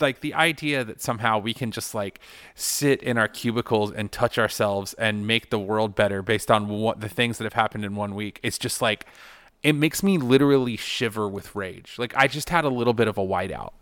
like the idea that somehow we can just like sit in our cubicles and touch ourselves and make the world better based on what the things that have happened in one week. It's just like it makes me literally shiver with rage. Like I just had a little bit of a whiteout.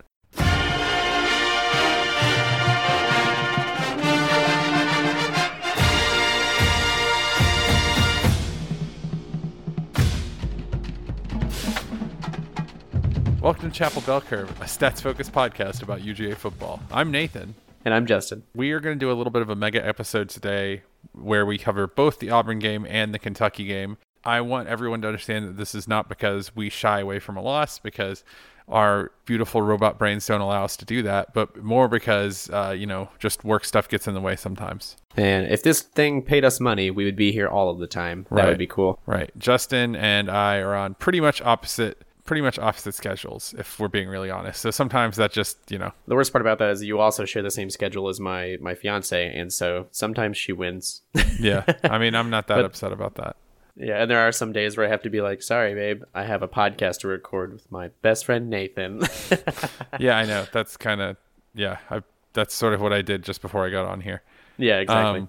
Welcome to Chapel Bell Curve, a stats focused podcast about UGA football. I'm Nathan. And I'm Justin. We are going to do a little bit of a mega episode today where we cover both the Auburn game and the Kentucky game. I want everyone to understand that this is not because we shy away from a loss, because our beautiful robot brains don't allow us to do that, but more because, uh, you know, just work stuff gets in the way sometimes. And if this thing paid us money, we would be here all of the time. That Right. would be cool. Right. Justin and I are on pretty much opposite pretty much opposite schedules if we're being really honest. So sometimes that just, you know, The worst part about that is you also share the same schedule as my my fiance, and so sometimes she wins. yeah. I mean, I'm not that upset about that. yeah, and there are some days where I have to be like, "Sorry, babe, I have a podcast to record with my best friend Nathan." Yeah, I know. That's kind of yeah, I that's sort of what I did just before I got on here. yeah, exactly. Um,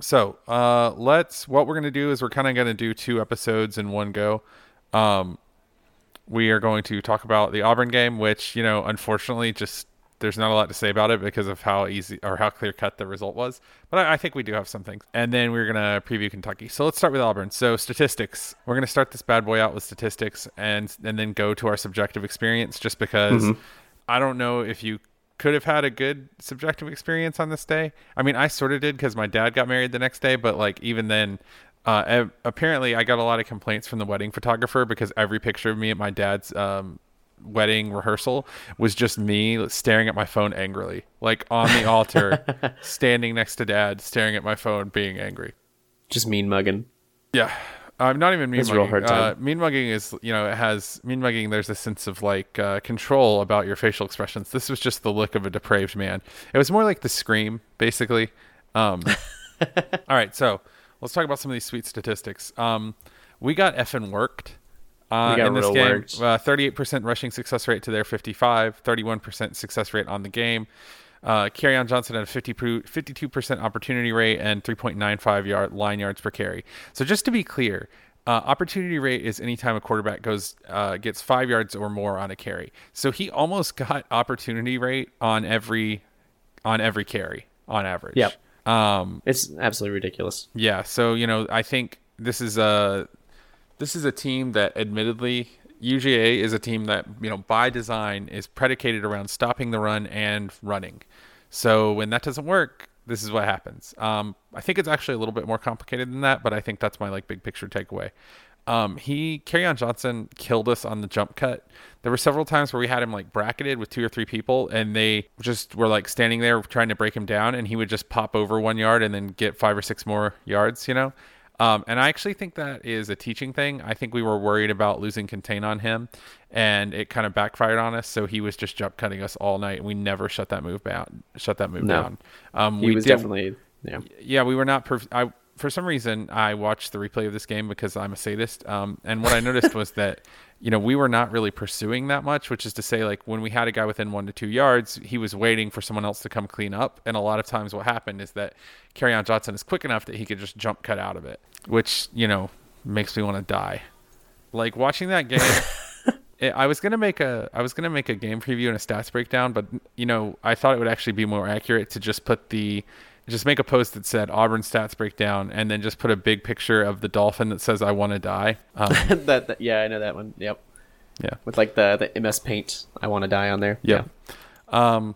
So, uh, let's. What we're gonna do is we're kind of gonna do two episodes in one go. Um, we are going to talk about the Auburn game, which you know, unfortunately, just there's not a lot to say about it because of how easy or how clear cut the result was. But I, I think we do have some things. And then we're gonna preview Kentucky. So let's start with Auburn. So statistics. We're gonna start this bad boy out with statistics, and and then go to our subjective experience, just because I don't know if you could have had a good subjective experience on this day. I mean, I sort of did because my dad got married the next day, but like even then, uh, apparently I got a lot of complaints from the wedding photographer because every picture of me at my dad's um, wedding rehearsal was just me staring at my phone angrily, like on the altar, standing next to dad, staring at my phone, being angry. Just mean mugging. Yeah. I'm not even mean It's real mugging. hard Uh, mean mugging is, you know, it has mean mugging. There's a sense of like uh, control about your facial expressions. This was just the look of a depraved man. It was more like the scream, basically. Um, all right, so let's talk about some of these sweet statistics. Um, we got effing worked. Uh, in this game, uh, 38% rushing success rate to their 55, 31% success rate on the game. Uh, on Johnson had a 50, 52% opportunity rate and 3.95 yard line yards per carry. So just to be clear, uh, opportunity rate is anytime a quarterback goes uh, gets five yards or more on a carry. So he almost got opportunity rate on every on every carry on average. Yep. Um, It's absolutely ridiculous. yeah, so you know, I think this is a this is a team that admittedly UGA is a team that, you know, by design is predicated around stopping the run and running. So when that doesn't work, this is what happens. Um, I think it's actually a little bit more complicated than that, but I think that's my like big picture takeaway. Um, he on Johnson killed us on the jump cut. There were several times where we had him like bracketed with two or three people, and they just were like standing there trying to break him down, and he would just pop over one yard and then get five or six more yards, you know. Um, and I actually think that is a teaching thing. I think we were worried about losing contain on him, and it kind of backfired on us. So he was just jump cutting us all night, and we never shut that move down. Shut that move No. down. Um, He we was did- definitely yeah. yeah, we were not. Perf- I for some reason I watched the replay of this game because I'm a sadist. Um, and what I noticed was that you know we were not really pursuing that much, which is to say, like when we had a guy within one to two yards, he was waiting for someone else to come clean up. And a lot of times, what happened is that Kerryon Johnson is quick enough that he could just jump cut out of it, which you know makes me want to die. Like watching that game. it, I was gonna make a I was gonna make a game preview and a stats breakdown, but you know I thought it would actually be more accurate to just put the just make a post that said Auburn stats breakdown and then just put a big picture of the dolphin that says I want to die. Um, that, that yeah, I know that one. Yep. yeah, With like the the MS Paint, I want to die on there. yeah, um,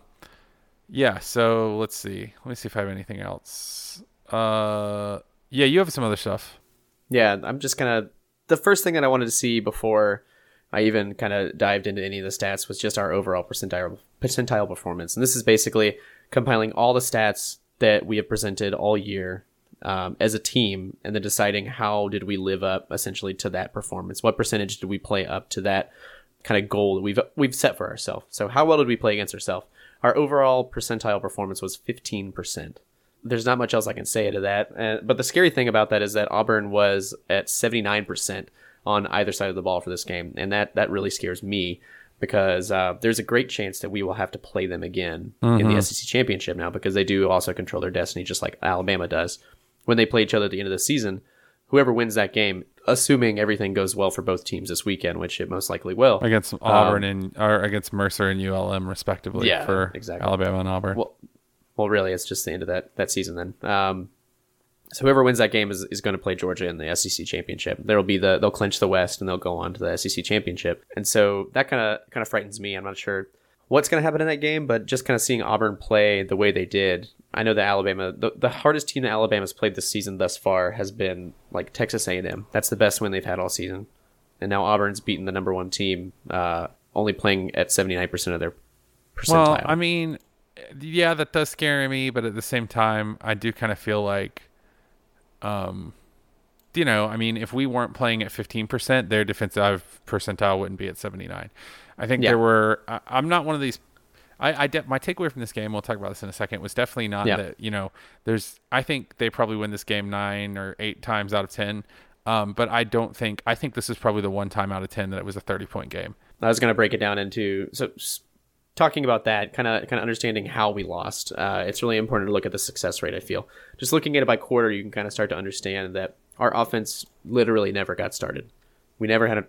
yeah. So let's see. Let me see if I have anything else. Uh, yeah, you have some other stuff. Yeah, I'm just kind of the first thing that I wanted to see before I even kind of dived into any of the stats was just our overall percentile percentile performance, and this is basically compiling all the stats that we have presented all year um, as a team, and then deciding how did we live up essentially to that performance. What percentage did we play up to that kind of goal that we've we've set for ourselves? So how well did we play against ourselves? Our overall percentile performance was 15% there's not much else I can say to that. Uh, but the scary thing about that is that Auburn was at 79% on either side of the ball for this game, and that that really scares me. Because uh, there's a great chance that we will have to play them again in the SEC championship now because they do also control their destiny just like Alabama does. When they play each other at the end of the season, whoever wins that game, assuming everything goes well for both teams this weekend, which it most likely will, against Auburn and or against Mercer and ULM respectively Yeah, for exactly. Alabama and Auburn. well, well, really, it's just the end of that that season then. Um, so whoever wins that game is, is going to play Georgia in the SEC championship. There'll be the they'll clinch the West and they'll go on to the SEC championship. And so that kind of kind of frightens me. I'm not sure what's going to happen in that game, but just kind of seeing Auburn play the way they did. I know that Alabama, the, the hardest team that Alabama's played this season thus far has been like Texas A&M. That's the best win they've had all season. And now Auburn's beaten the number one team, uh, only playing at 79% of their percentile. Well, I mean, yeah, that does scare me, but at the same time, I do kind of feel like, um, you know, I mean, if we weren't playing at 15%, their defensive percentile wouldn't be at 79. I think Yeah. there were, I, I'm not one of these. I, I de- my takeaway from this game, we'll talk about this in a second, was definitely not Yeah. that, you know, there's, I think they probably win this game nine or eight times out of 10. Um, but I don't think, I think this is probably the one time out of 10 that it was a 30 point game. I was going to break it down into so talking about that kind of kind of understanding how we lost. Uh, it's really important to look at the success rate. I feel just looking at it by quarter, you can kind of start to understand that our offense literally never got started. We never had a,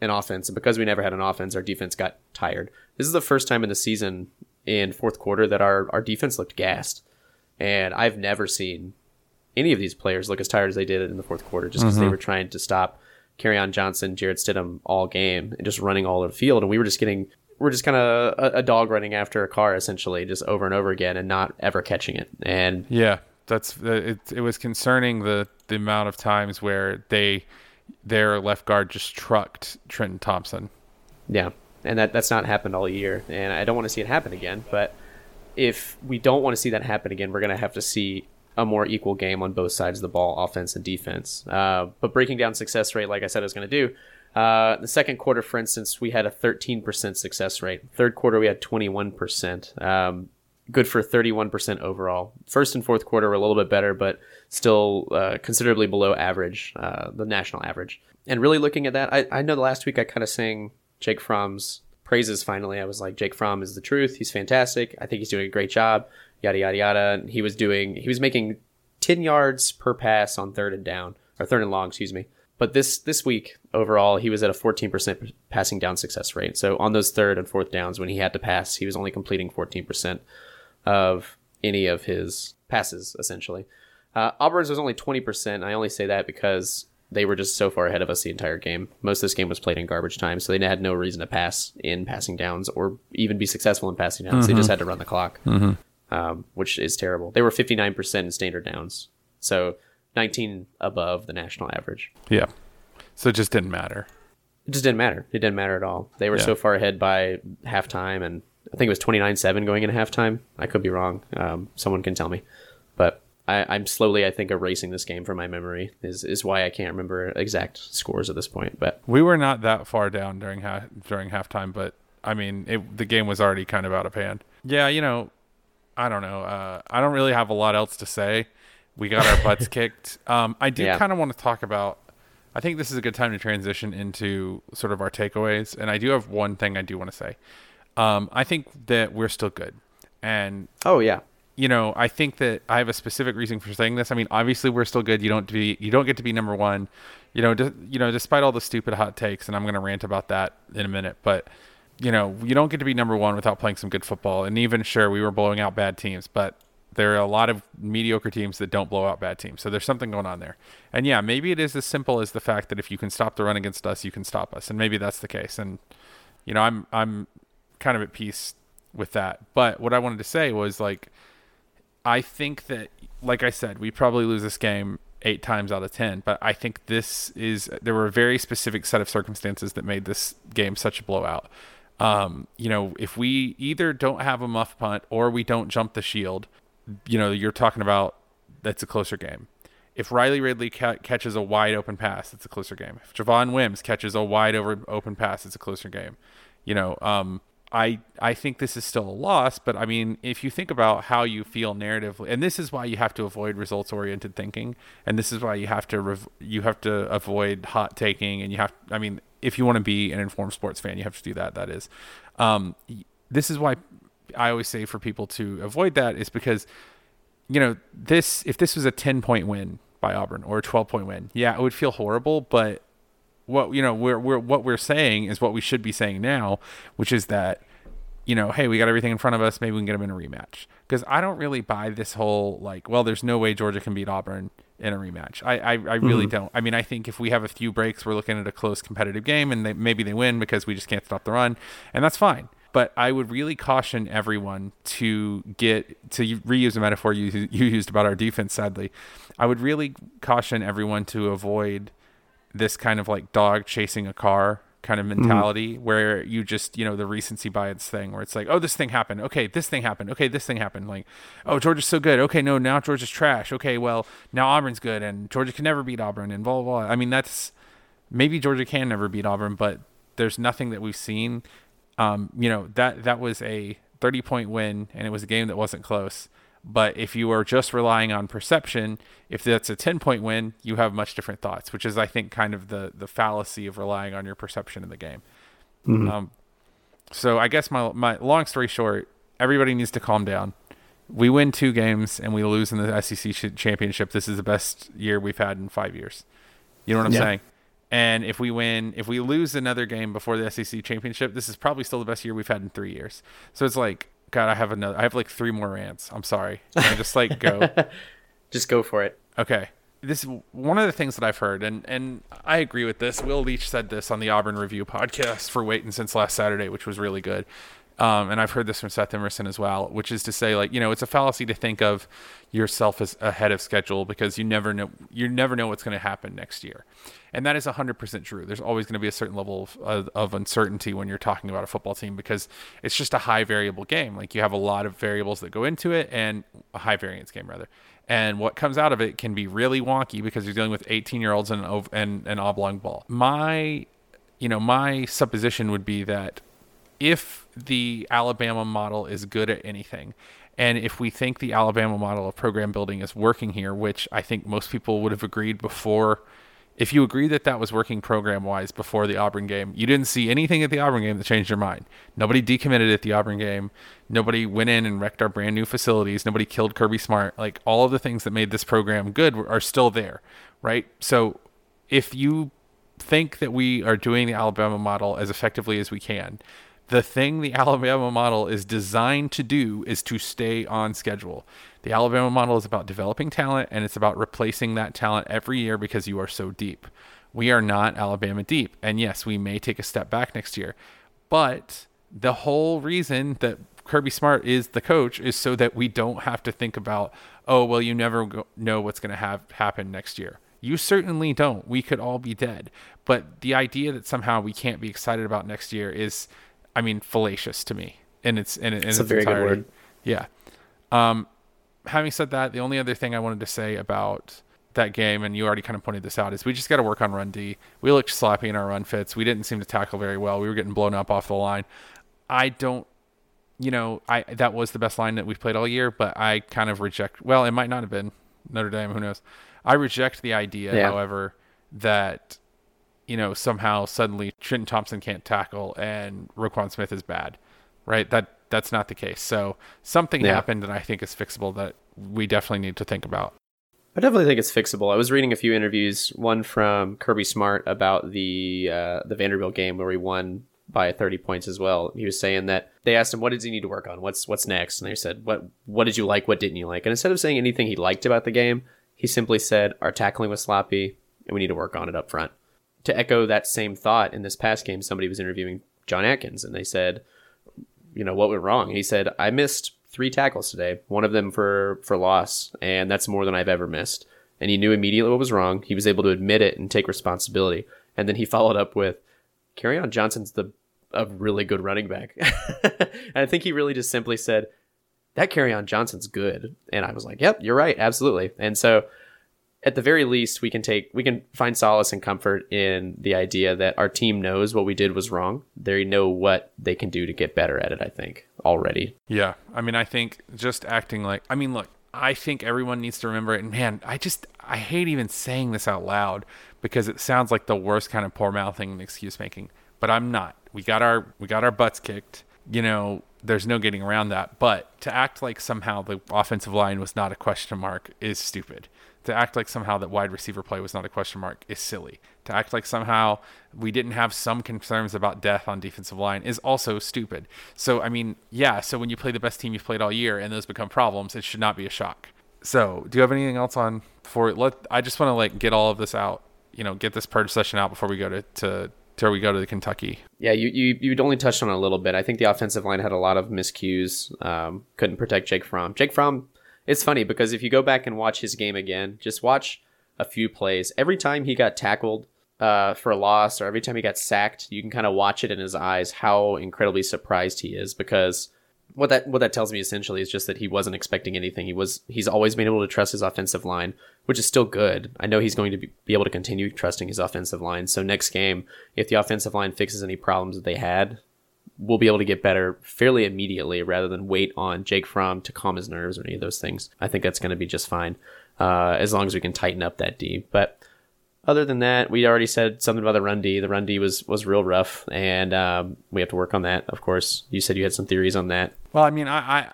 an offense, and because we never had an offense, our defense got tired. This is the first time in the season in fourth quarter that our our defense looked gassed, and I've never seen any of these players look as tired as they did in the fourth quarter just because they were trying to stop Kerryon Johnson, Jarrett Stidham all game and just running all over the field. And we were just getting, we're just kind of a, a dog running after a car essentially, just over and over again and not ever catching it. And Yeah, that's it. It was concerning the the amount of times where they their left guard just trucked Trenton Thompson. yeah, and that that's not happened all year. And I don't want to see it happen again. But if we don't want to see that happen again, we're going to have to see a more equal game on both sides of the ball, offense and defense. Uh, but breaking down success rate, like I said, I was going to do. Uh, the second quarter, for instance, we had a 13% success rate. Third quarter, we had 21%. Um, good for 31% overall. First and fourth quarter were a little bit better, but still uh, considerably below average, uh, the national average. And really looking at that, I, I know the last week I kind of sang Jake Fromm's praises finally. I was like, Jake Fromm is the truth. He's fantastic. I think he's doing a great job. Yada yada yada. And he was doing he was making ten yards per pass on third and down or third and long, excuse me. But this this week overall, he was at a 14% passing down success rate. So on those third and fourth downs, when he had to pass, he was only completing 14% of any of his passes, essentially. Uh, Auburn's was only 20%. I only say that because they were just so far ahead of us the entire game. Most of this game was played in garbage time, so they had no reason to pass in passing downs or even be successful in passing downs. They just had to run the clock, um, which is terrible. They were 59% in standard downs, so 19 above the national average. Yeah, so it just didn't matter. It just didn't matter. It didn't matter at all. They were Yeah. so far ahead by halftime, and I think it was 29 7 going into halftime. I could be wrong. Um, someone can tell me. But I, I'm slowly, I think, erasing this game from my memory, is, is why I can't remember exact scores at this point. But We were not that far down during ha- during halftime, but I mean, it, the game was already kind of out of hand. Yeah, you know, I don't know. Uh, I don't really have a lot else to say. We got our butts kicked. Um, I do Yeah. kind of want to talk about. I think this is a good time to transition into sort of our takeaways, and I do have one thing I do want to say. Um, I think that we're still good, and oh, yeah. you know, I think that I have a specific reason for saying this. I mean, obviously we're still good. You don't be you don't get to be number one. You know, d- you know, despite all the stupid hot takes, and I'm going to rant about that in a minute. But you know, you don't get to be number one without playing some good football. And even sure, we were blowing out bad teams, but there are a lot of mediocre teams that don't blow out bad teams. So there's something going on there. And yeah, maybe it is as simple as the fact that if you can stop the run against us, you can stop us. And maybe that's the case. And you know, I'm I'm kind of at peace with that. But what I wanted to say was like I think that, like I said, we probably lose this game eight times out of ten. But I think this is there were a very specific set of circumstances that made this game such a blowout. Um, you know, if we either don't have a muff punt or we don't jump the shield, you know, you're talking about that's a closer game. If Riley Ridley ca- catches a wide open pass, it's a closer game. If Javon Wims catches a wide over open pass, it's a closer game. You know, um, I I think this is still a loss, but I mean, if you think about how you feel narratively, and this is why you have to avoid results oriented thinking, and this is why you have to rev- you have to avoid hot taking, and you have I mean, if you want to be an informed sports fan, you have to do that. That is, um, this is why I always say for people to avoid that is because, you know, this if this was a ten point win by Auburn or a twelve point win, yeah, it would feel horrible. But what you know, we're we're what we're saying is what we should be saying now, which is that you know, hey, we got everything in front of us. Maybe we can get them in a rematch. Because I don't really buy this whole like, well, there's no way Georgia can beat Auburn in a rematch. I I, I really mm-hmm. don't. I mean, I think if we have a few breaks, we're looking at a close competitive game, and they, maybe they win because we just can't stop the run, and that's fine. But I would really caution everyone to get to reuse the metaphor you you used about our defense. Sadly, I would really caution everyone to avoid this kind of like dog chasing a car kind of mm-hmm. mentality mm-hmm. where you just you know the recency bias thing where it's like oh this thing happened okay this thing happened okay this thing happened like oh Georgia's so good okay no now Georgia's trash okay well now Auburn's good and Georgia can never beat Auburn and blah blah blah I mean that's maybe Georgia can never beat Auburn but there's nothing that we've seen um, you know that that was a 30 point win and it was a game that wasn't close but if you are just relying on perception, if that's a 10 point win, you have much different thoughts, which is, I think, kind of the, the fallacy of relying on your perception in the game. Mm-hmm. Um, so I guess my, my long story short, everybody needs to calm down. We win two games and we lose in the SEC championship. This is the best year we've had in five years. You know what I'm yeah. saying? And if we win, if we lose another game before the SEC championship, this is probably still the best year we've had in three years. So it's like God, I have another. I have like three more rants. I'm sorry. Can I just like go? just go for it. Okay. This one of the things that I've heard, and and I agree with this. Will Leach said this on the Auburn Review podcast for waiting since last Saturday, which was really good. Um, and I've heard this from Seth Emerson as well, which is to say, like, you know, it's a fallacy to think of yourself as ahead of schedule because you never know you never know what's going to happen next year, and that is hundred percent true. There's always going to be a certain level of, of, of uncertainty when you're talking about a football team because it's just a high variable game. Like you have a lot of variables that go into it, and a high variance game rather. And what comes out of it can be really wonky because you're dealing with 18 year olds and an oblong ball. My, you know, my supposition would be that if the Alabama model is good at anything, and if we think the Alabama model of program building is working here, which I think most people would have agreed before, if you agree that that was working program wise before the Auburn game, you didn't see anything at the Auburn game that changed your mind. Nobody decommitted at the Auburn game. Nobody went in and wrecked our brand new facilities. Nobody killed Kirby Smart. Like all of the things that made this program good are still there, right? So if you think that we are doing the Alabama model as effectively as we can, the thing the Alabama model is designed to do is to stay on schedule. The Alabama model is about developing talent and it's about replacing that talent every year because you are so deep. We are not Alabama deep. And yes, we may take a step back next year. But the whole reason that Kirby Smart is the coach is so that we don't have to think about, oh, well, you never go- know what's going to have happen next year. You certainly don't. We could all be dead. But the idea that somehow we can't be excited about next year is I mean, fallacious to me. And it's in, in it's, a very entirety. good word. Yeah. Um, having said that, the only other thing I wanted to say about that game, and you already kind of pointed this out, is we just got to work on run D. We looked sloppy in our run fits. We didn't seem to tackle very well. We were getting blown up off the line. I don't, you know, I that was the best line that we've played all year, but I kind of reject. Well, it might not have been Notre Dame. Who knows? I reject the idea, yeah. however, that you know, somehow suddenly Trenton Thompson can't tackle and Roquan Smith is bad, right? That that's not the case. So something yeah. happened, and I think is fixable that we definitely need to think about. I definitely think it's fixable. I was reading a few interviews, one from Kirby Smart about the uh, the Vanderbilt game where he won by 30 points as well. He was saying that they asked him what does he need to work on? What's what's next? And they said, "What what did you like? What didn't you like?" And instead of saying anything he liked about the game, he simply said, "Our tackling was sloppy, and we need to work on it up front." To echo that same thought in this past game, somebody was interviewing John Atkins and they said, you know, what went wrong? he said, I missed three tackles today, one of them for, for loss, and that's more than I've ever missed. And he knew immediately what was wrong. He was able to admit it and take responsibility. And then he followed up with, Kerryon Johnson's the a really good running back. and I think he really just simply said, that Kerryon Johnson's good. And I was like, yep, you're right. Absolutely. And so at the very least we can take we can find solace and comfort in the idea that our team knows what we did was wrong they know what they can do to get better at it i think already yeah i mean i think just acting like i mean look I think everyone needs to remember it. And man, I just I hate even saying this out loud because it sounds like the worst kind of poor mouthing and excuse making. But I'm not. We got our we got our butts kicked. You know, there's no getting around that. But to act like somehow the offensive line was not a question mark is stupid. To act like somehow that wide receiver play was not a question mark is silly. To act like somehow we didn't have some concerns about death on defensive line is also stupid. So I mean, yeah, so when you play the best team you've played all year and those become problems, it should not be a shock. So, do you have anything else on for let I just want to like get all of this out, you know, get this purge session out before we go to to till we go to the Kentucky. Yeah, you you you'd only touched on a little bit. I think the offensive line had a lot of miscues. Um, couldn't protect Jake Fromm. Jake Fromm. It's funny because if you go back and watch his game again, just watch a few plays. Every time he got tackled uh, for a loss, or every time he got sacked, you can kind of watch it in his eyes how incredibly surprised he is because what that what that tells me essentially is just that he wasn't expecting anything. He was he's always been able to trust his offensive line, which is still good. I know he's going to be, be able to continue trusting his offensive line. So next game, if the offensive line fixes any problems that they had, we'll be able to get better fairly immediately rather than wait on Jake Fromm to calm his nerves or any of those things. I think that's going to be just fine uh, as long as we can tighten up that D. But other than that, we already said something about the run D. The run D was was real rough, and um, we have to work on that. Of course, you said you had some theories on that. Well, I mean, I, I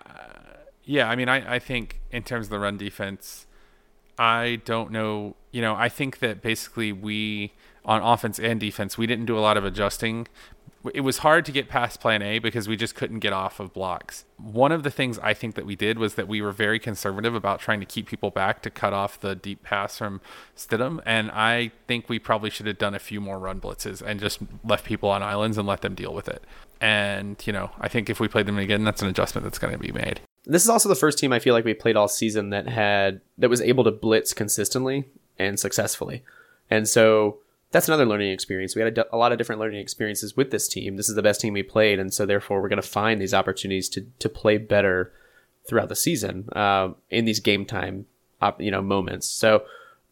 yeah, I mean, I, I think in terms of the run defense, I don't know. You know, I think that basically we on offense and defense, we didn't do a lot of adjusting it was hard to get past plan A because we just couldn't get off of blocks. One of the things I think that we did was that we were very conservative about trying to keep people back to cut off the deep pass from Stidham. And I think we probably should have done a few more run blitzes and just left people on islands and let them deal with it. And, you know, I think if we played them again, that's an adjustment that's going to be made. This is also the first team I feel like we played all season that had that was able to blitz consistently and successfully. And so that's another learning experience. We had a, a, lot of different learning experiences with this team. This is the best team we played, and so therefore we're going to find these opportunities to to play better throughout the season uh, in these game time, op, you know, moments. So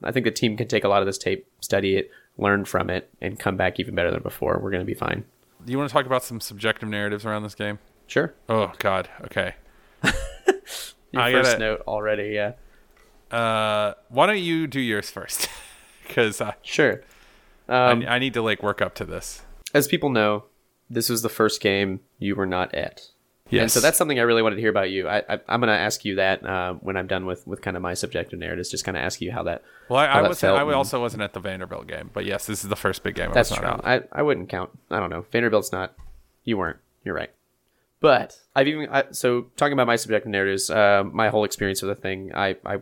I think the team can take a lot of this tape, study it, learn from it, and come back even better than before. We're going to be fine. Do you want to talk about some subjective narratives around this game? Sure. Oh God. Okay. Your I first gotta, note already, yeah. Uh, why don't you do yours first? Because uh, sure. Um, I, I need to like work up to this. As people know, this was the first game you were not at. Yes. And so that's something I really wanted to hear about you. I, I am going to ask you that uh, when I'm done with, with kind of my subjective narratives. Just kind of ask you how that. Well, I, I was I also wasn't at the Vanderbilt game, but yes, this is the first big game. That's true. Out. I I wouldn't count. I don't know. Vanderbilt's not. You weren't. You're right. But I've even I, so talking about my subjective narratives. Uh, my whole experience of the thing. I I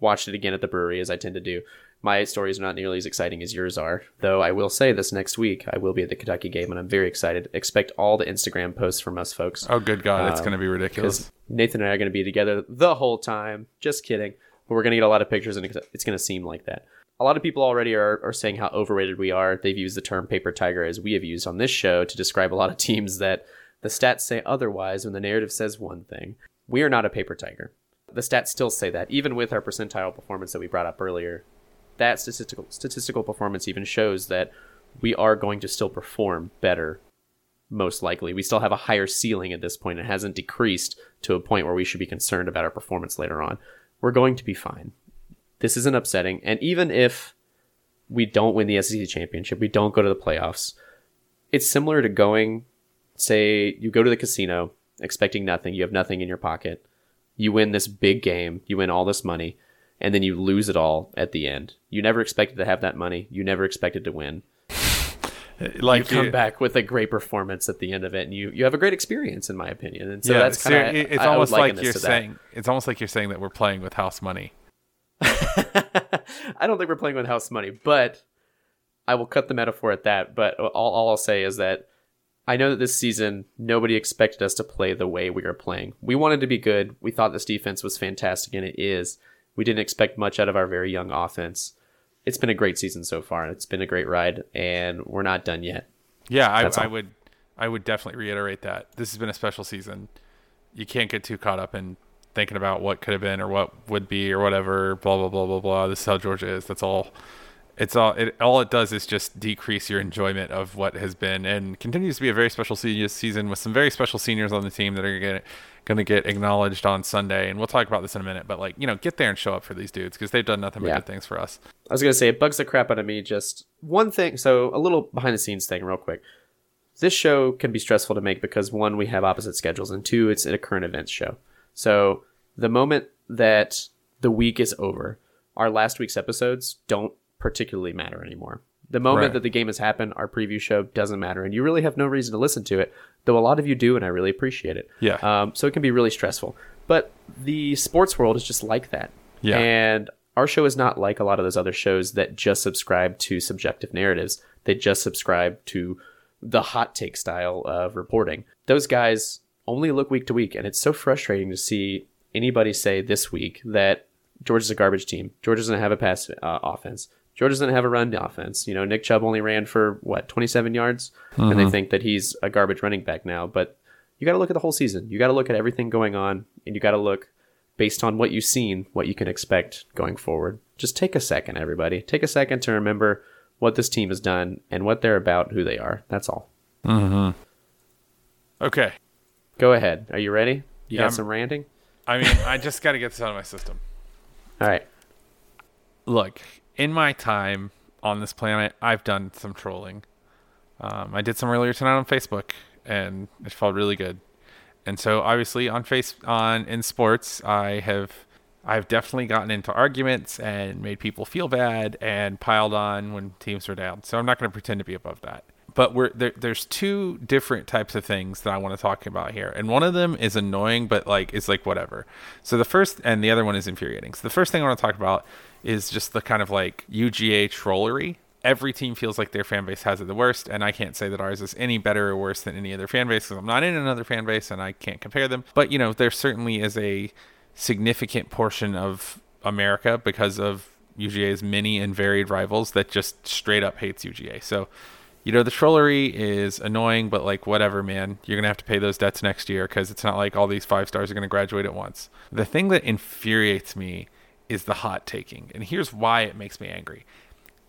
watched it again at the brewery as I tend to do my stories are not nearly as exciting as yours are. Though I will say this next week, I will be at the Kentucky game, and I'm very excited. Expect all the Instagram posts from us folks. Oh, good God, it's um, going to be ridiculous. Nathan and I are going to be together the whole time. Just kidding. But we're going to get a lot of pictures, and it's going to seem like that. A lot of people already are, are saying how overrated we are. They've used the term paper tiger as we have used on this show to describe a lot of teams that the stats say otherwise when the narrative says one thing. We are not a paper tiger. The stats still say that, even with our percentile performance that we brought up earlier that statistical statistical performance even shows that we are going to still perform better most likely. We still have a higher ceiling at this point. It hasn't decreased to a point where we should be concerned about our performance later on. We're going to be fine. This isn't upsetting. And even if we don't win the SEC championship, we don't go to the playoffs, it's similar to going, say, you go to the casino expecting nothing, you have nothing in your pocket. You win this big game, you win all this money and then you lose it all at the end. You never expected to have that money. You never expected to win. Uh, like you come you, back with a great performance at the end of it, and you you have a great experience, in my opinion. And so yeah, that's kind of it's I, almost I like you're saying it's almost like you're saying that we're playing with house money. I don't think we're playing with house money, but I will cut the metaphor at that. But all, all I'll say is that I know that this season nobody expected us to play the way we are playing. We wanted to be good. We thought this defense was fantastic, and it is. We didn't expect much out of our very young offense. It's been a great season so far. It's been a great ride, and we're not done yet. Yeah, I, I would, I would definitely reiterate that this has been a special season. You can't get too caught up in thinking about what could have been or what would be or whatever. Blah blah blah blah blah. This is how Georgia is. That's all. it's all it all it does is just decrease your enjoyment of what has been and continues to be a very special se- season with some very special seniors on the team that are going going to get acknowledged on Sunday and we'll talk about this in a minute but like you know get there and show up for these dudes because they've done nothing but Yeah. good things for us I was gonna say it bugs the crap out of me. Just one thing. So a little behind the scenes thing, real quick. This show can be stressful to make because one, we have opposite schedules, and two, it's a current events show. So the moment that the week is over, our last week's episodes don't particularly matter anymore. The moment Right. that the game has happened, our preview show doesn't matter, and you really have no reason to listen to it. Though a lot of you do, and I really appreciate it. Yeah. Um, so it can be really stressful. But the sports world is just like that. Yeah. And our show is not like a lot of those other shows that just subscribe to subjective narratives. They just subscribe to the hot take style of reporting. Those guys only look week to week, and it's so frustrating to see anybody say this week that Georgia's a garbage team. Georgia doesn't have a pass uh, offense. Georgia doesn't have a run offense. You know, Nick Chubb only ran for what 27 yards, and they think that he's a garbage running back now. But you got to look at the whole season. You got to look at everything going on, and you got to look based on what you've seen, what you can expect going forward. Just take a second, everybody. Take a second to remember what this team has done and what they're about, who they are. That's all. Mm-hmm. okay Go ahead. Are you ready? You Yeah, got I'm- some ranting? I mean I just got to get this out of my system All right. look, in my time on this planet, I've done some trolling. Um, I did some earlier tonight on Facebook, and it felt really good. And so, obviously, on face on in sports, I have I've definitely gotten into arguments and made people feel bad and piled on when teams are down. So I'm not going to pretend to be above that. But we're there, there's two different types of things that I want to talk about here, and one of them is annoying, but like it's like whatever. So the first and the other one is infuriating. So the first thing I want to talk about is just the kind of like UGA trollery. Every team feels like their fan base has it the worst, and I can't say that ours is any better or worse than any other fan base because I'm not in another fan base and I can't compare them. But you know, there certainly is a significant portion of America because of UGA's many and varied rivals that just straight up hates UGA. So, you know, the trollery is annoying, but like whatever, man. You're gonna have to pay those debts next year because it's not like all these five stars are gonna graduate at once. The thing that infuriates me is the hot taking, and here's why it makes me angry.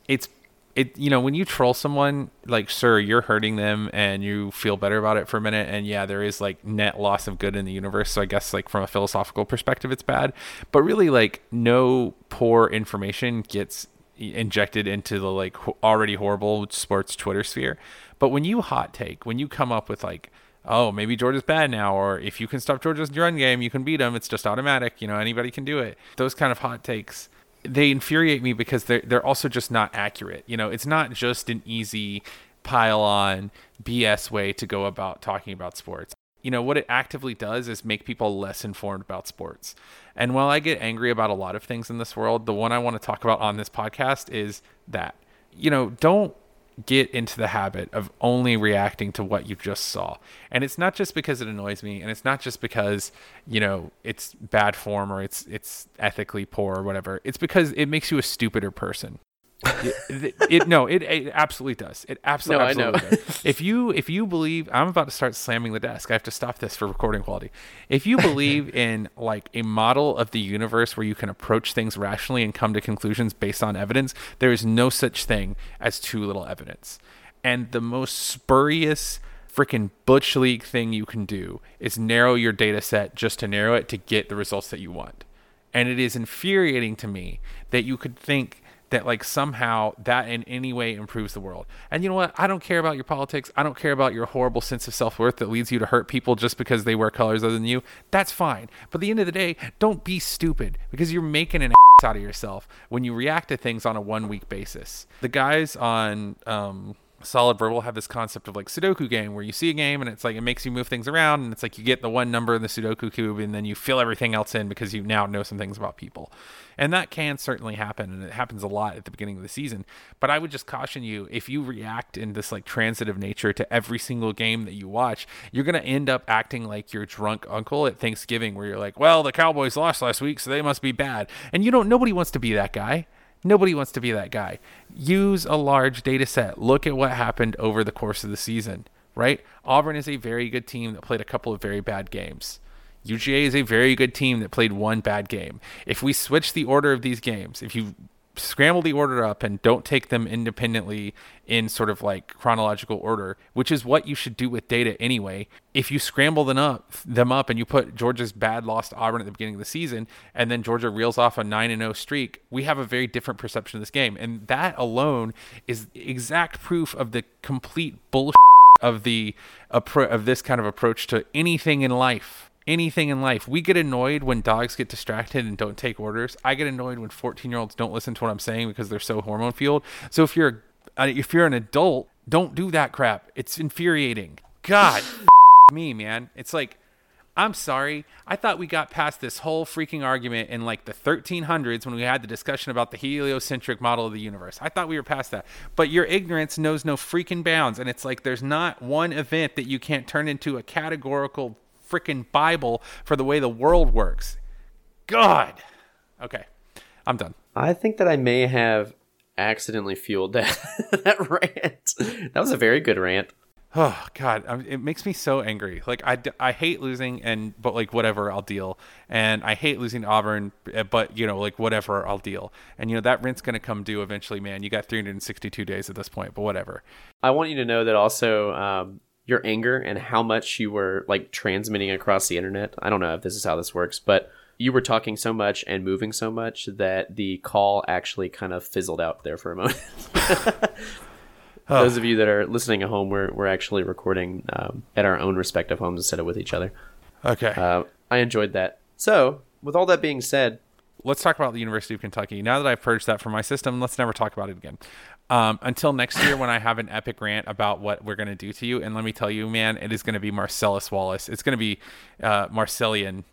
It's it you know when you troll someone like sir you're hurting them and you feel better about it for a minute and yeah there is like net loss of good in the universe so i guess like from a philosophical perspective it's bad but really like no poor information gets injected into the like already horrible sports twitter sphere but when you hot take when you come up with like oh maybe georgia's bad now or if you can stop georgia's run game you can beat them it's just automatic you know anybody can do it those kind of hot takes they infuriate me because they're they're also just not accurate. You know, it's not just an easy pile on BS way to go about talking about sports. You know, what it actively does is make people less informed about sports. And while I get angry about a lot of things in this world, the one I want to talk about on this podcast is that. You know, don't get into the habit of only reacting to what you just saw. And it's not just because it annoys me and it's not just because, you know, it's bad form or it's it's ethically poor or whatever. It's because it makes you a stupider person. It, it, no, it, it absolutely does. It absolutely, No, I know. does. If you if you believe I'm about to start slamming the desk. I have to stop this for recording quality. If you believe in like a model of the universe where you can approach things rationally and come to conclusions based on evidence, there is no such thing as too little evidence. And the most spurious freaking butch league thing you can do is narrow your data set just to narrow it to get the results that you want. And it is infuriating to me that you could think that like somehow that in any way improves the world. And you know what? I don't care about your politics. I don't care about your horrible sense of self-worth that leads you to hurt people just because they wear colors other than you. That's fine. But at the end of the day, don't be stupid because you're making an ass out of yourself when you react to things on a one week basis. The guys on um solid verbal have this concept of like sudoku game where you see a game and it's like it makes you move things around and it's like you get the one number in the sudoku cube and then you fill everything else in because you now know some things about people. And that can certainly happen and it happens a lot at the beginning of the season. But i would just caution you if you react in this like transitive nature to every single game that you watch you're going to end up acting like your drunk uncle at thanksgiving where you're like well the cowboys lost last week so they must be bad. And you don't nobody wants to be that guy Nobody wants to be that guy. Use a large data set. Look at what happened over the course of the season, right? Auburn is a very good team that played a couple of very bad games. UGA is a very good team that played one bad game. If we switch the order of these games, if you scramble the order up and don't take them independently in sort of like chronological order, which is what you should do with data anyway. If you scramble them up, them up and you put Georgia's bad lost Auburn at the beginning of the season and then Georgia reels off a 9 and 0 streak, we have a very different perception of this game. And that alone is exact proof of the complete bullshit of the of this kind of approach to anything in life anything in life. We get annoyed when dogs get distracted and don't take orders. I get annoyed when 14 year olds don't listen to what I'm saying because they're so hormone fueled. So if you're uh, if you're an adult, don't do that crap. It's infuriating. God, me, man. It's like I'm sorry. I thought we got past this whole freaking argument in like the 1300s when we had the discussion about the heliocentric model of the universe. I thought we were past that. But your ignorance knows no freaking bounds. And it's like there's not one event that you can't turn into a categorical freaking Bible for the way the world works. God. Okay, I'm done. I think that I may have accidentally fueled that that rant. That was a very good rant. Oh God, it makes me so angry. Like I, I hate losing, and but like whatever, I'll deal. And I hate losing Auburn, eh, but you know, like whatever, I'll deal. And you know that rent's gonna come due eventually, man. You got 362 days at this point, but whatever. I want you to know that also. Um, your anger and how much you were like transmitting across the internet. I don't know if this is how this works, but you were talking so much and moving so much that the call actually kind of fizzled out there for a moment. oh. Those of you that are listening at home, we're, we're actually recording um, at our own respective homes instead of with each other. Okay. Uh, I enjoyed that. So, with all that being said, let's talk about the University of Kentucky. Now that I've purged that from my system, let's never talk about it again. Um, until next year when I have an epic rant about what we're going to do to you. And let me tell you, man, it is going to be Marcellus Wallace. It's going to be uh, Marcellian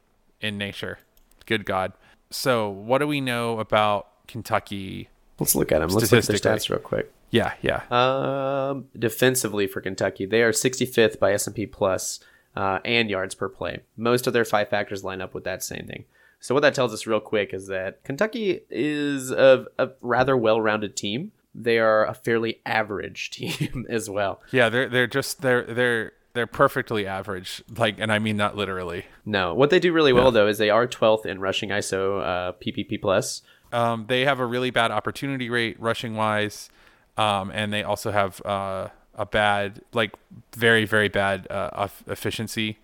in nature. Good God. So, what do we know about Kentucky? Let's look at them. Let's look at their stats real quick. Yeah, yeah. Um, defensively for Kentucky, they are 65th by S&P plus, uh, and yards per play. Most of their five factors line up with that same thing. So what that tells us real quick is that Kentucky is a, a rather well-rounded team they are a fairly average team as well. Yeah, they're they're just they're they're they're perfectly average. Like, and I mean that literally. No, what they do really well though is they are 12th in rushing ISO uh, PPP plus. Um, they have a really bad opportunity rate rushing wise, um, and they also have uh, a bad, like very very bad uh, efficiency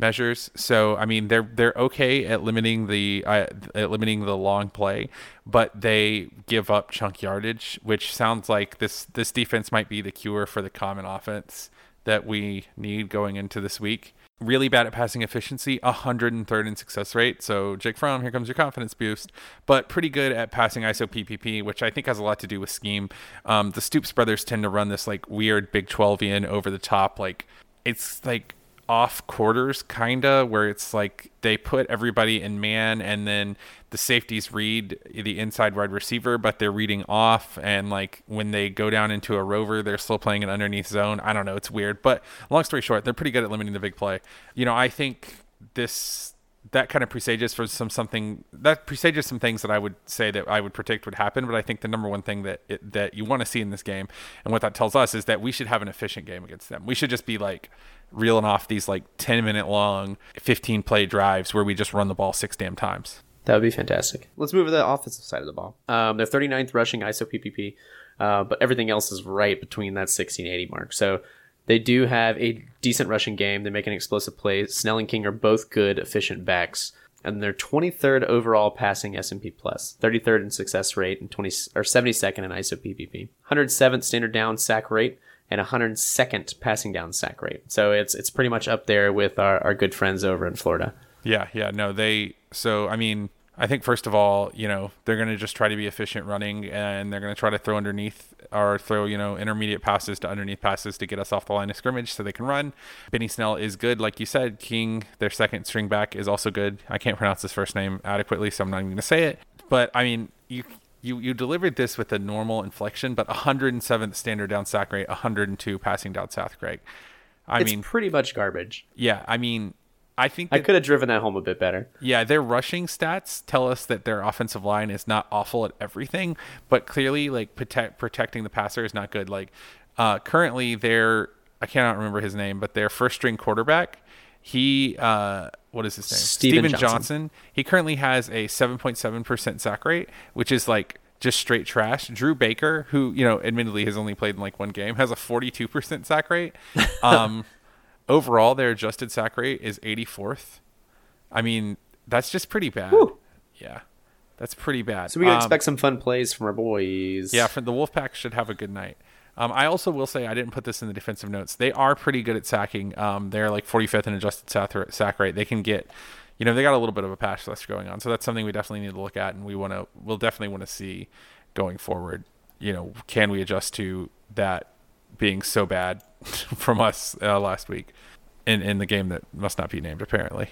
measures. So I mean, they're they're okay at limiting the uh, at limiting the long play, but they give up chunk yardage, which sounds like this this defense might be the cure for the common offense that we need going into this week. Really bad at passing efficiency, 103rd in success rate. So Jake Fromm, here comes your confidence boost. But pretty good at passing ISO PPP, which I think has a lot to do with scheme. Um, the Stoops brothers tend to run this like weird Big 12 in over the top, like it's like off quarters kinda where it's like they put everybody in man and then the safeties read the inside wide receiver but they're reading off and like when they go down into a rover they're still playing an underneath zone i don't know it's weird but long story short they're pretty good at limiting the big play you know i think this that kind of presages for some something that presages some things that I would say that I would predict would happen. But I think the number one thing that it, that you want to see in this game, and what that tells us, is that we should have an efficient game against them. We should just be like reeling off these like ten minute long, fifteen play drives where we just run the ball six damn times. That would be fantastic. Let's move to the offensive side of the ball. Um, they're 39th rushing ISO PPP, uh, but everything else is right between that 1680 mark. So they do have a decent rushing game. They make an explosive play. Snell and King are both good, efficient backs. And they're 23rd overall passing S&P plus, 33rd in success rate, and 20 or 72nd in ISO PPP, 107th standard down sack rate, and 102nd passing down sack rate. So it's it's pretty much up there with our, our good friends over in Florida. Yeah, yeah, no, they. So I mean, I think first of all, you know, they're going to just try to be efficient running, and they're going to try to throw underneath or throw, you know, intermediate passes to underneath passes to get us off the line of scrimmage so they can run. Benny Snell is good, like you said. King, their second string back, is also good. I can't pronounce his first name adequately, so I'm not even going to say it. But I mean, you you you delivered this with a normal inflection, but 107th standard down sack rate, 102 passing down sack rate. I it's mean, pretty much garbage. Yeah, I mean, I think that, I could have driven that home a bit better. Yeah, their rushing stats tell us that their offensive line is not awful at everything, but clearly, like protect, protecting the passer is not good. Like uh, currently, their I cannot remember his name, but their first string quarterback, he uh, what is his name? Steven, Stephen Johnson. Johnson. He currently has a 7.7% sack rate, which is like just straight trash. Drew Barker, who you know, admittedly has only played in like one game, has a 42% sack rate. Um, overall, their adjusted sack rate is 84th. I mean, that's just pretty bad. Yeah, that's pretty bad. So we can Um, expect some fun plays from our boys. yeah, for the Wolfpack should have a good night. Um, I also will say I didn't put this in the defensive notes. They are pretty good at sacking. Um, they're like 45th in adjusted sack, rate. They can get, you know, they got a little bit of a pass rush going on. So that's something we definitely need to look at, and we want to, we'll definitely want to see going forward. You know, can we adjust to that being so bad from us uh, last week in in the game that must not be named apparently.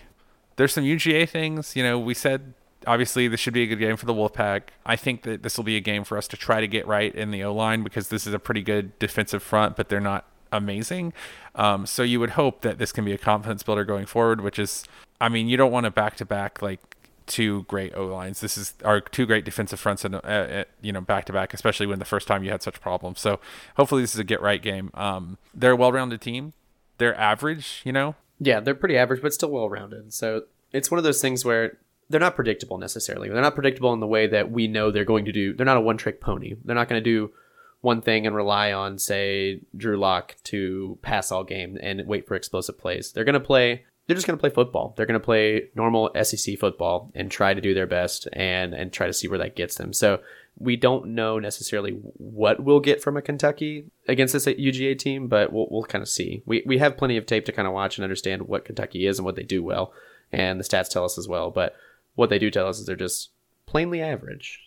There's some UGA things. You know, we said obviously this should be a good game for the Wolfpack. I think that this will be a game for us to try to get right in the O line because this is a pretty good defensive front, but they're not amazing. Um, so you would hope that this can be a confidence builder going forward, which is, I mean, you don't want to back to back like two great O lines. This is our two great defensive fronts, and uh, uh, you know, back to back, especially when the first time you had such problems. So hopefully this is a get right game. Um, they're a well rounded team. They're average, you know. Yeah, they're pretty average, but still well rounded. So it's one of those things where they're not predictable necessarily. They're not predictable in the way that we know they're going to do. They're not a one trick pony. They're not going to do one thing and rely on, say, Drew Lock to pass all game and wait for explosive plays. They're going to play. They're just going to play football. They're going to play normal SEC football and try to do their best and and try to see where that gets them. So we don't know necessarily what we'll get from a Kentucky against this UGA team, but we'll, we'll kind of see. We, we have plenty of tape to kind of watch and understand what Kentucky is and what they do well, and the stats tell us as well. But what they do tell us is they're just plainly average.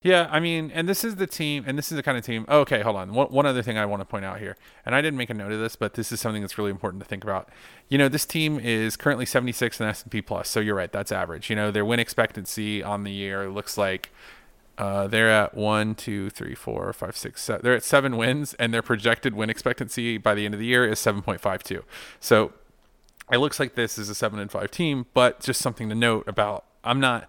Yeah, I mean, and this is the team, and this is the kind of team. Oh, okay, hold on. One, one other thing I want to point out here, and I didn't make a note of this, but this is something that's really important to think about. You know, this team is currently 76 in S&P plus, so you're right, that's average. You know, their win expectancy on the year looks like uh, they're at one, two, three, four, five, six, seven. They're at seven wins, and their projected win expectancy by the end of the year is 7.52. So it looks like this is a seven and five team, but just something to note about. I'm not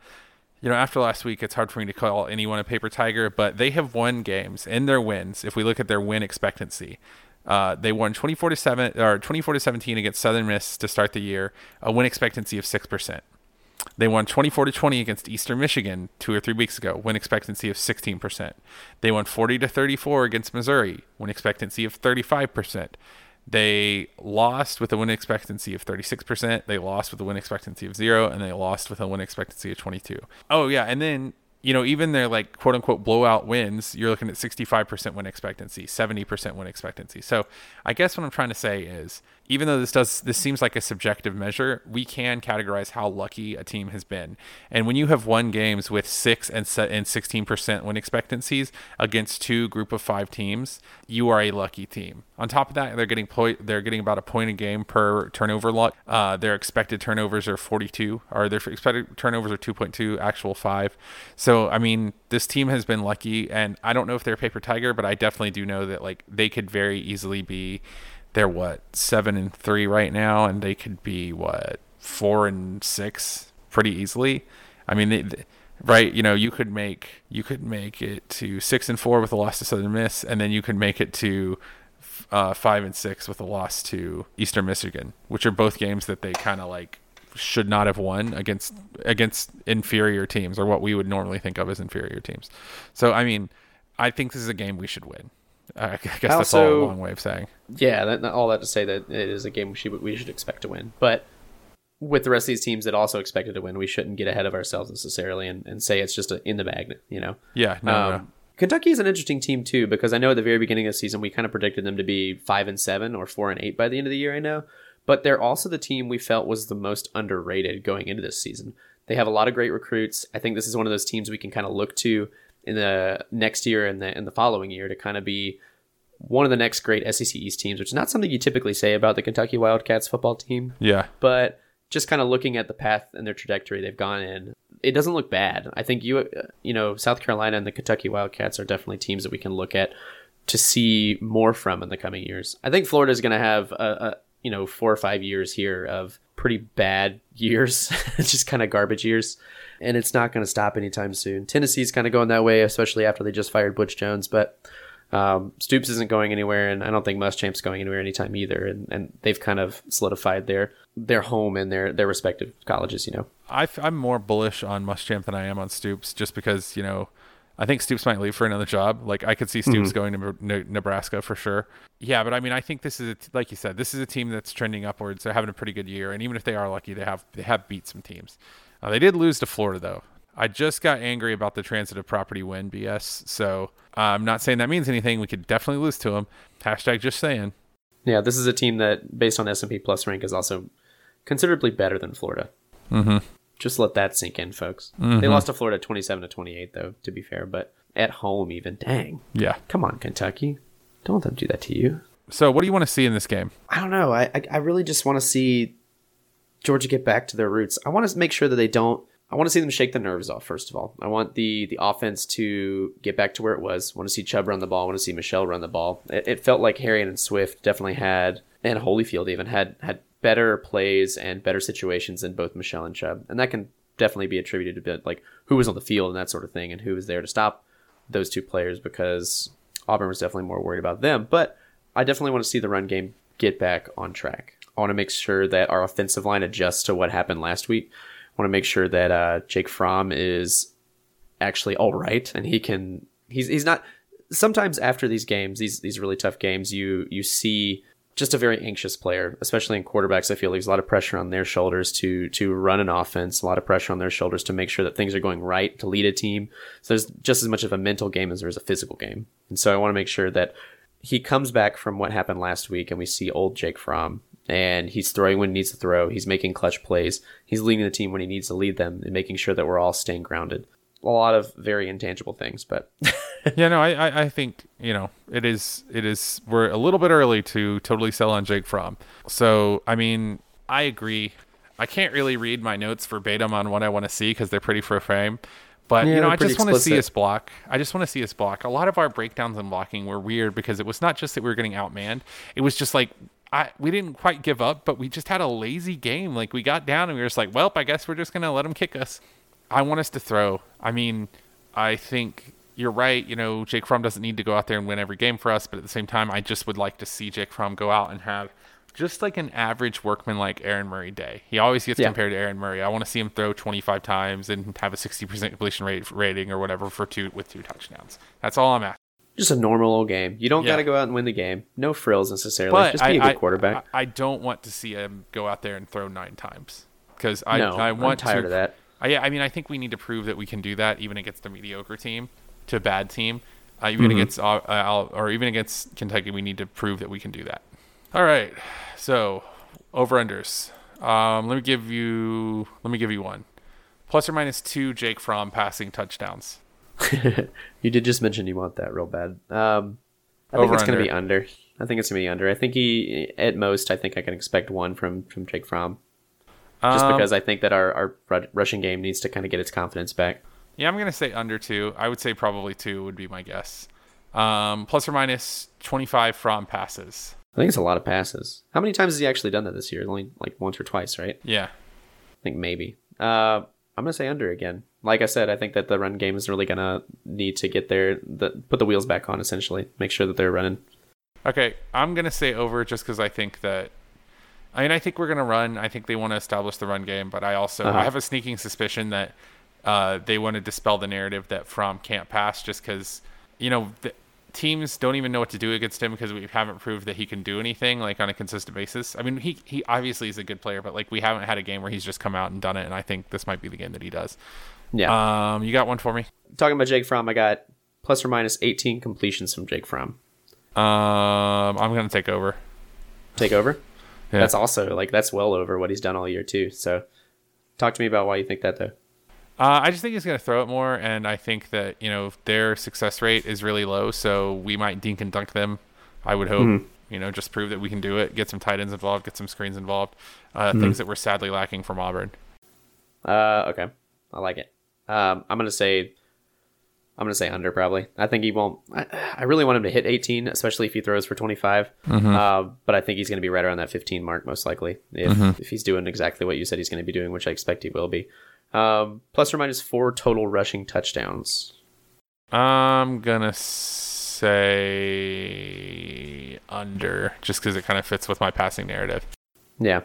you know, after last week, it's hard for me to call anyone a paper tiger, but they have won games in their wins. If we look at their win expectancy, uh, they won 24 to seven or 24 to 17 against Southern Miss to start the year, a win expectancy of six percent. They won 24 to 20 against Eastern Michigan two or three weeks ago, win expectancy of 16%. They won 40 to 34 against Missouri, win expectancy of 35%. They lost with a win expectancy of 36%. They lost with a win expectancy of zero, and they lost with a win expectancy of 22. Oh, yeah. And then, you know, even their like quote unquote blowout wins, you're looking at 65% win expectancy, 70% win expectancy. So I guess what I'm trying to say is even though this does this seems like a subjective measure, we can categorize how lucky a team has been. And when you have won games with six and and sixteen percent win expectancies against two group of five teams, you are a lucky team. On top of that, they're getting plo- they're getting about a point a game per turnover luck. Uh, their expected turnovers are forty two, or their expected turnovers are two point two, actual five. So I mean, this team has been lucky, and I don't know if they're a paper tiger, but I definitely do know that like they could very easily be they're what seven and three right now, and they could be what four and six pretty easily. I mean, they, they- right? You know, you could make you could make it to six and four with a loss to Southern Miss, and then you could make it to uh, five and six with a loss to Eastern Michigan, which are both games that they kind of like should not have won against against inferior teams or what we would normally think of as inferior teams. So, I mean, I think this is a game we should win. I guess that's all a long way of saying. Yeah, that, all that to say that it is a game we should we should expect to win. But with the rest of these teams that also expected to win, we shouldn't get ahead of ourselves necessarily and, and say it's just a, in the bag. You know. Yeah, no, no, no. Um, Kentucky is an interesting team too because I know at the very beginning of the season we kind of predicted them to be five and seven or four and eight by the end of the year. I know, but they're also the team we felt was the most underrated going into this season. They have a lot of great recruits. I think this is one of those teams we can kind of look to in the next year and the in the following year to kind of be one of the next great SEC East teams, which is not something you typically say about the Kentucky Wildcats football team Yeah, but just kind of looking at the path and their trajectory they've gone in, it doesn't look bad. I think you, you know, South Carolina and the Kentucky Wildcats are definitely teams that we can look at to see more from in the coming years. I think Florida is going to have a, a, you know, four or five years here of pretty bad years, just kind of garbage years, and it's not going to stop anytime soon. Tennessee's kind of going that way, especially after they just fired Butch Jones, but. Um, Stoops isn't going anywhere, and I don't think Muschamp's going anywhere anytime either. And, and they've kind of solidified their their home in their their respective colleges. You know, I, am more bullish on Muschamp than I am on Stoops, just because you know, I think Stoops might leave for another job. Like I could see Stoops going to Nebraska for sure. Yeah, but I mean, I think this is a like you said, this is a team that's trending upwards. They're having a pretty good year, and even if they are lucky, they have they have beat some teams. Uh, they did lose to Florida though. I just got angry about the transitive property win BS. So uh, I'm not saying that means anything. We could definitely lose to them. Hashtag just saying. Yeah, this is a team that, based on S&P Plus rank, is also considerably better than Florida. Mm-hmm. Just let that sink in, folks. They mm-hmm. lost to Florida 27 to 28, though, to be fair, but at home even. Dang. Yeah. Come on, Kentucky. Don't let them do that to you. So what do you want to see in this game? I don't know. I I, I really just want to see Georgia get back to their roots. I want to make sure that they don't. I want to see them shake the nerves off. First of all, I want the the offense to get back to where it was. I want to see Chubb run the ball. I want to see Michel run the ball. It, it felt like Herrien and Swift definitely had, and Holyfield even had had better plays and better situations than both Michel and Chubb, and that can definitely be attributed to like who was on the field and that sort of thing, and who was there to stop those two players because Auburn was definitely more worried about them. But I definitely want to see the run game get back on track. I want to make sure that our offensive line adjusts to what happened last week. I want to make sure that uh, Jake Fromm is actually all right and he can. He's he's not. Sometimes after these games, these these really tough games, you you see just a very anxious player, especially in quarterbacks. I feel there's a lot of pressure on their shoulders to to run an offense, a lot of pressure on their shoulders to make sure that things are going right to lead a team. So there's just as much of a mental game as there is a physical game. And so I want to make sure that he comes back from what happened last week and we see old Jake Fromm and he's throwing when he needs to throw. He's making clutch plays. He's leading the team when he needs to lead them and making sure that we're all staying grounded. A lot of very intangible things, but yeah, no, I, I, I think you know it is it is we're a little bit early to totally sell on Jake Fromm. So I mean, I agree. I can't really read my notes verbatim on what I want to see because they're pretty for frame. But Yeah, you know, I just want to see us block. I just want to see us block. A lot of our breakdowns and blocking were weird because it was not just that we were getting outmanned. It was just like I we didn't quite give up, but we just had a lazy game. Like we got down and we were just like, well, I guess we're just gonna let them kick us. I want us to throw. I mean, I think you're right. You know, Jake Fromm doesn't need to go out there and win every game for us, but at the same time, I just would like to see Jake Fromm go out and have just like an average workman like Aaron Murray day. He always gets Yeah. compared to Aaron Murray. I want to see him throw 25 times and have a 60% completion rate rating or whatever for two with two touchdowns. That's all I'm asking. just a normal old game. You don't Yeah. got to go out and win the game. No frills necessarily. But just be I, a good I- quarterback. I, I don't want to see him go out there and throw nine times because I, no, I want I'm tired to, of that. I, yeah, I mean, I think we need to prove that we can do that even against a mediocre team to a bad team. Uh, even Mm-hmm. against, uh, uh, or even against Kentucky, we need to prove that we can do that. All right, so over unders. Um, let me give you, let me give you one, plus or minus two Jake Fromm passing touchdowns. you did just mention you want that real bad. Um, I think Over, it's going to be under. I think it's going to be under. I think he, at most, I think I can expect one from from Jake Fromm, just Um, because I think that our our rushing game needs to kind of get its confidence back. Yeah, I'm gonna say under two. I would say probably two would be my guess. Um, plus or minus 25 from passes. I think it's a lot of passes. How many times has he actually done that this year? Only like once or twice, right? Yeah. I think maybe. Uh, I'm gonna say under again. Like I said, I think that the run game is really gonna need to get there, the, put the wheels back on, essentially, make sure that they're running. Okay, I'm gonna say over just because I think that. I mean, I think we're gonna run. I think they want to establish the run game, but I also Uh-huh. I have a sneaking suspicion that uh, they want to dispel the narrative that Fromm can't pass just because you know the teams don't even know what to do against him because we haven't proved that he can do anything like on a consistent basis. I mean, he he obviously is a good player, but like we haven't had a game where he's just come out and done it, and I think this might be the game that he does. Yeah. Um, you got one for me? Talking about Jake Fromm, I got plus or minus 18 completions from Jake Fromm. Um, I'm gonna take over. Take over. Yeah. That's also like that's well over what he's done all year too. So, talk to me about why you think that though. Uh, I just think he's going to throw it more, and I think that you know their success rate is really low, so we might dink and dunk them. I would hope, you know, just prove that we can do it. Get some tight ends involved, get some screens involved. Uh, Things that we're sadly lacking from Auburn. Uh, okay, I like it. Um, I'm gonna say, I'm gonna say under probably. I think he won't. I, I really want him to hit 18, especially if he throws for 25. Uh, but I think he's gonna be right around that 15 mark most likely if if he's doing exactly what you said he's gonna be doing, which I expect he will be. Um, plus or minus four total rushing touchdowns. I'm gonna say under, just because it kind of fits with my passing narrative. Yeah,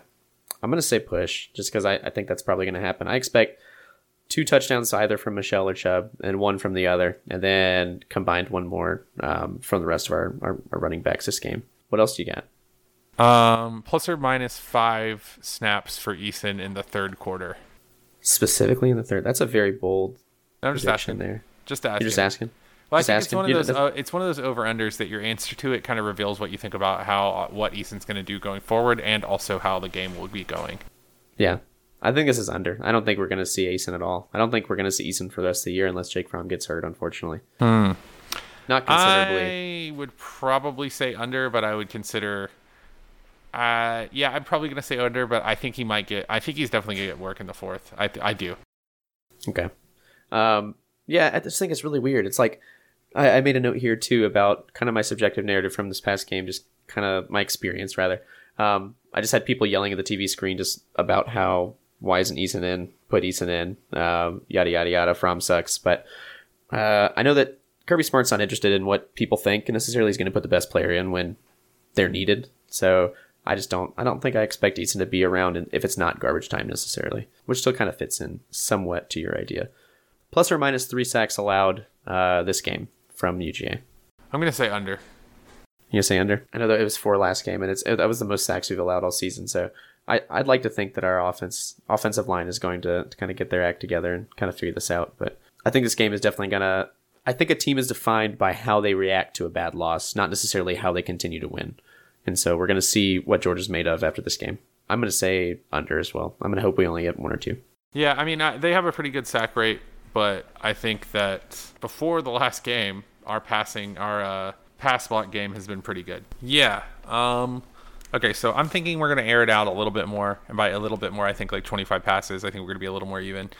I'm gonna say push just because I, I think that's probably gonna happen. I expect two touchdowns either from Michel or Chubb, and one from the other, and then combined one more um, from the rest of our, our, our running backs this game. What else do you got? Um, plus or minus five snaps for Eason in the third quarter. Specifically in the third. That's a very bold I'm just asking. there. Just asking. You're just asking. Well, I Just think it's one of those. Uh, it's one of those over unders that your answer to it kind of reveals what you think about how uh, what Eason's going to do going forward, and also how the game will be going. Yeah. I think this is under. I don't think we're going to see Eason at all. I don't think we're going to see Eason for the rest of the year unless Jake Fromm gets hurt, unfortunately. Hmm. Not considerably. I would probably say under, but I would consider. Uh, yeah, I'm probably going to say under, but I think he might get. I think he's definitely going to get work in the fourth. I I do. Okay. Um, yeah, I just think it's really weird. It's like I, I made a note here too about kind of my subjective narrative from this past game, just kind of my experience rather. Um, I just had people yelling at the TV screen just about how why isn't Eason in? Put Eason in. Um, yada yada yada. Fromm sucks, but uh, I know that Kirby Smart's not interested in what people think and necessarily. He's going to put the best player in when they're needed. So I just don't. I don't think I expect Eason to be around if it's not garbage time necessarily, which still kind of fits in somewhat to your idea. Plus or minus three sacks allowed uh, this game from UGA. I'm going to say under. You say under? I know that it was four last game, and it's that was the most sacks we've allowed all season. So I, I'd like to think that our offense offensive line is going to, to kind of get their act together and kind of figure this out. But I think this game is definitely gonna. I think a team is defined by how they react to a bad loss, not necessarily how they continue to win. And so we're gonna see what Georgia's made of after this game. I'm gonna say under as well. I'm gonna hope we only get one or two. Yeah, I mean I, they have a pretty good sack rate, but I think that before the last game, our passing, our uh, pass block game has been pretty good. Yeah. Um. Okay, so I'm thinking we're gonna air it out a little bit more, and by a little bit more, I think like 25 passes. I think we're gonna be a little more even.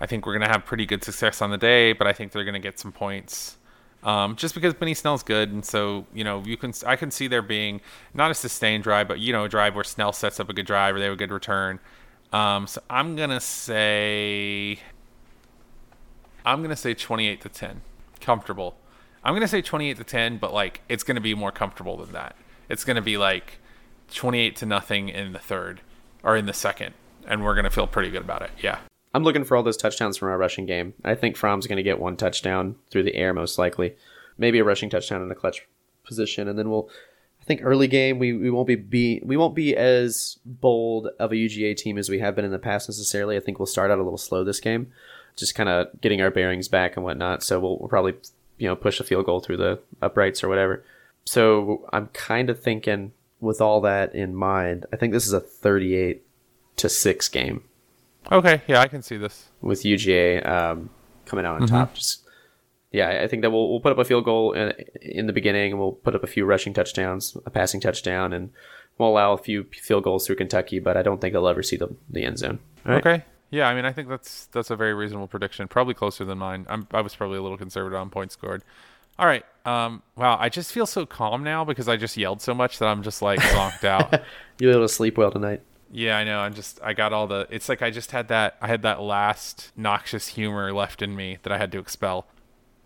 I think we're gonna have pretty good success on the day, but I think they're gonna get some points. Um, just because Benny Snell's good, and so you know you can I can see there being not a sustained drive, but you know a drive where Snell sets up a good drive or they have a good return. Um, so I'm gonna say I'm gonna say 28 to 10, comfortable. I'm gonna say 28 to 10, but like it's gonna be more comfortable than that. It's gonna be like 28 to nothing in the third or in the second, and we're gonna feel pretty good about it. Yeah. I'm looking for all those touchdowns from our rushing game. I think Fromm's going to get one touchdown through the air, most likely. Maybe a rushing touchdown in a clutch position, and then we'll. I think early game we, we won't be, be we won't be as bold of a UGA team as we have been in the past necessarily. I think we'll start out a little slow this game, just kind of getting our bearings back and whatnot. So we'll, we'll probably you know push a field goal through the uprights or whatever. So I'm kind of thinking with all that in mind, I think this is a 38 to six game Okay. Yeah, I can see this. with UGA um, coming out on top. Just yeah, I think that we'll we'll put up a field goal in, in the beginning, and we'll put up a few rushing touchdowns, a passing touchdown, and we'll allow a few field goals through Kentucky. But I don't think they'll ever see the the end zone. All right? Okay. Yeah, I mean, I think that's that's a very reasonable prediction. Probably closer than mine. I'm, I was probably a little conservative on points scored. All right. Um. Wow. I just feel so calm now because I just yelled so much that I'm just like zonked out. You'll be able to sleep well tonight. Yeah, I know. I'm just. I got all the. It's like I just had that. I had that last noxious humor left in me that I had to expel.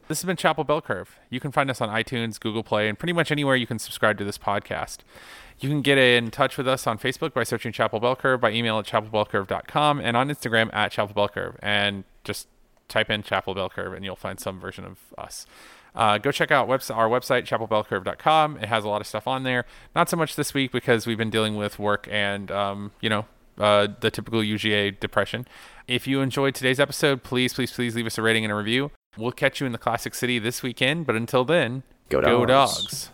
This has been Chapel Bell Curve. You can find us on iTunes, Google Play, and pretty much anywhere you can subscribe to this podcast. You can get in touch with us on Facebook by searching Chapel Bell Curve, by email at chapelbellcurve.com, and on Instagram at Chapel Bell Curve. And just type in Chapel Bell Curve, and you'll find some version of us. Uh, go check out webs- our website, chapelbellcurve.com. It has a lot of stuff on there. Not so much this week because we've been dealing with work and, um, you know, uh, the typical UGA depression. If you enjoyed today's episode, please, please, please leave us a rating and a review. We'll catch you in the Classic City this weekend. But until then, Go Go Dogs. dogs.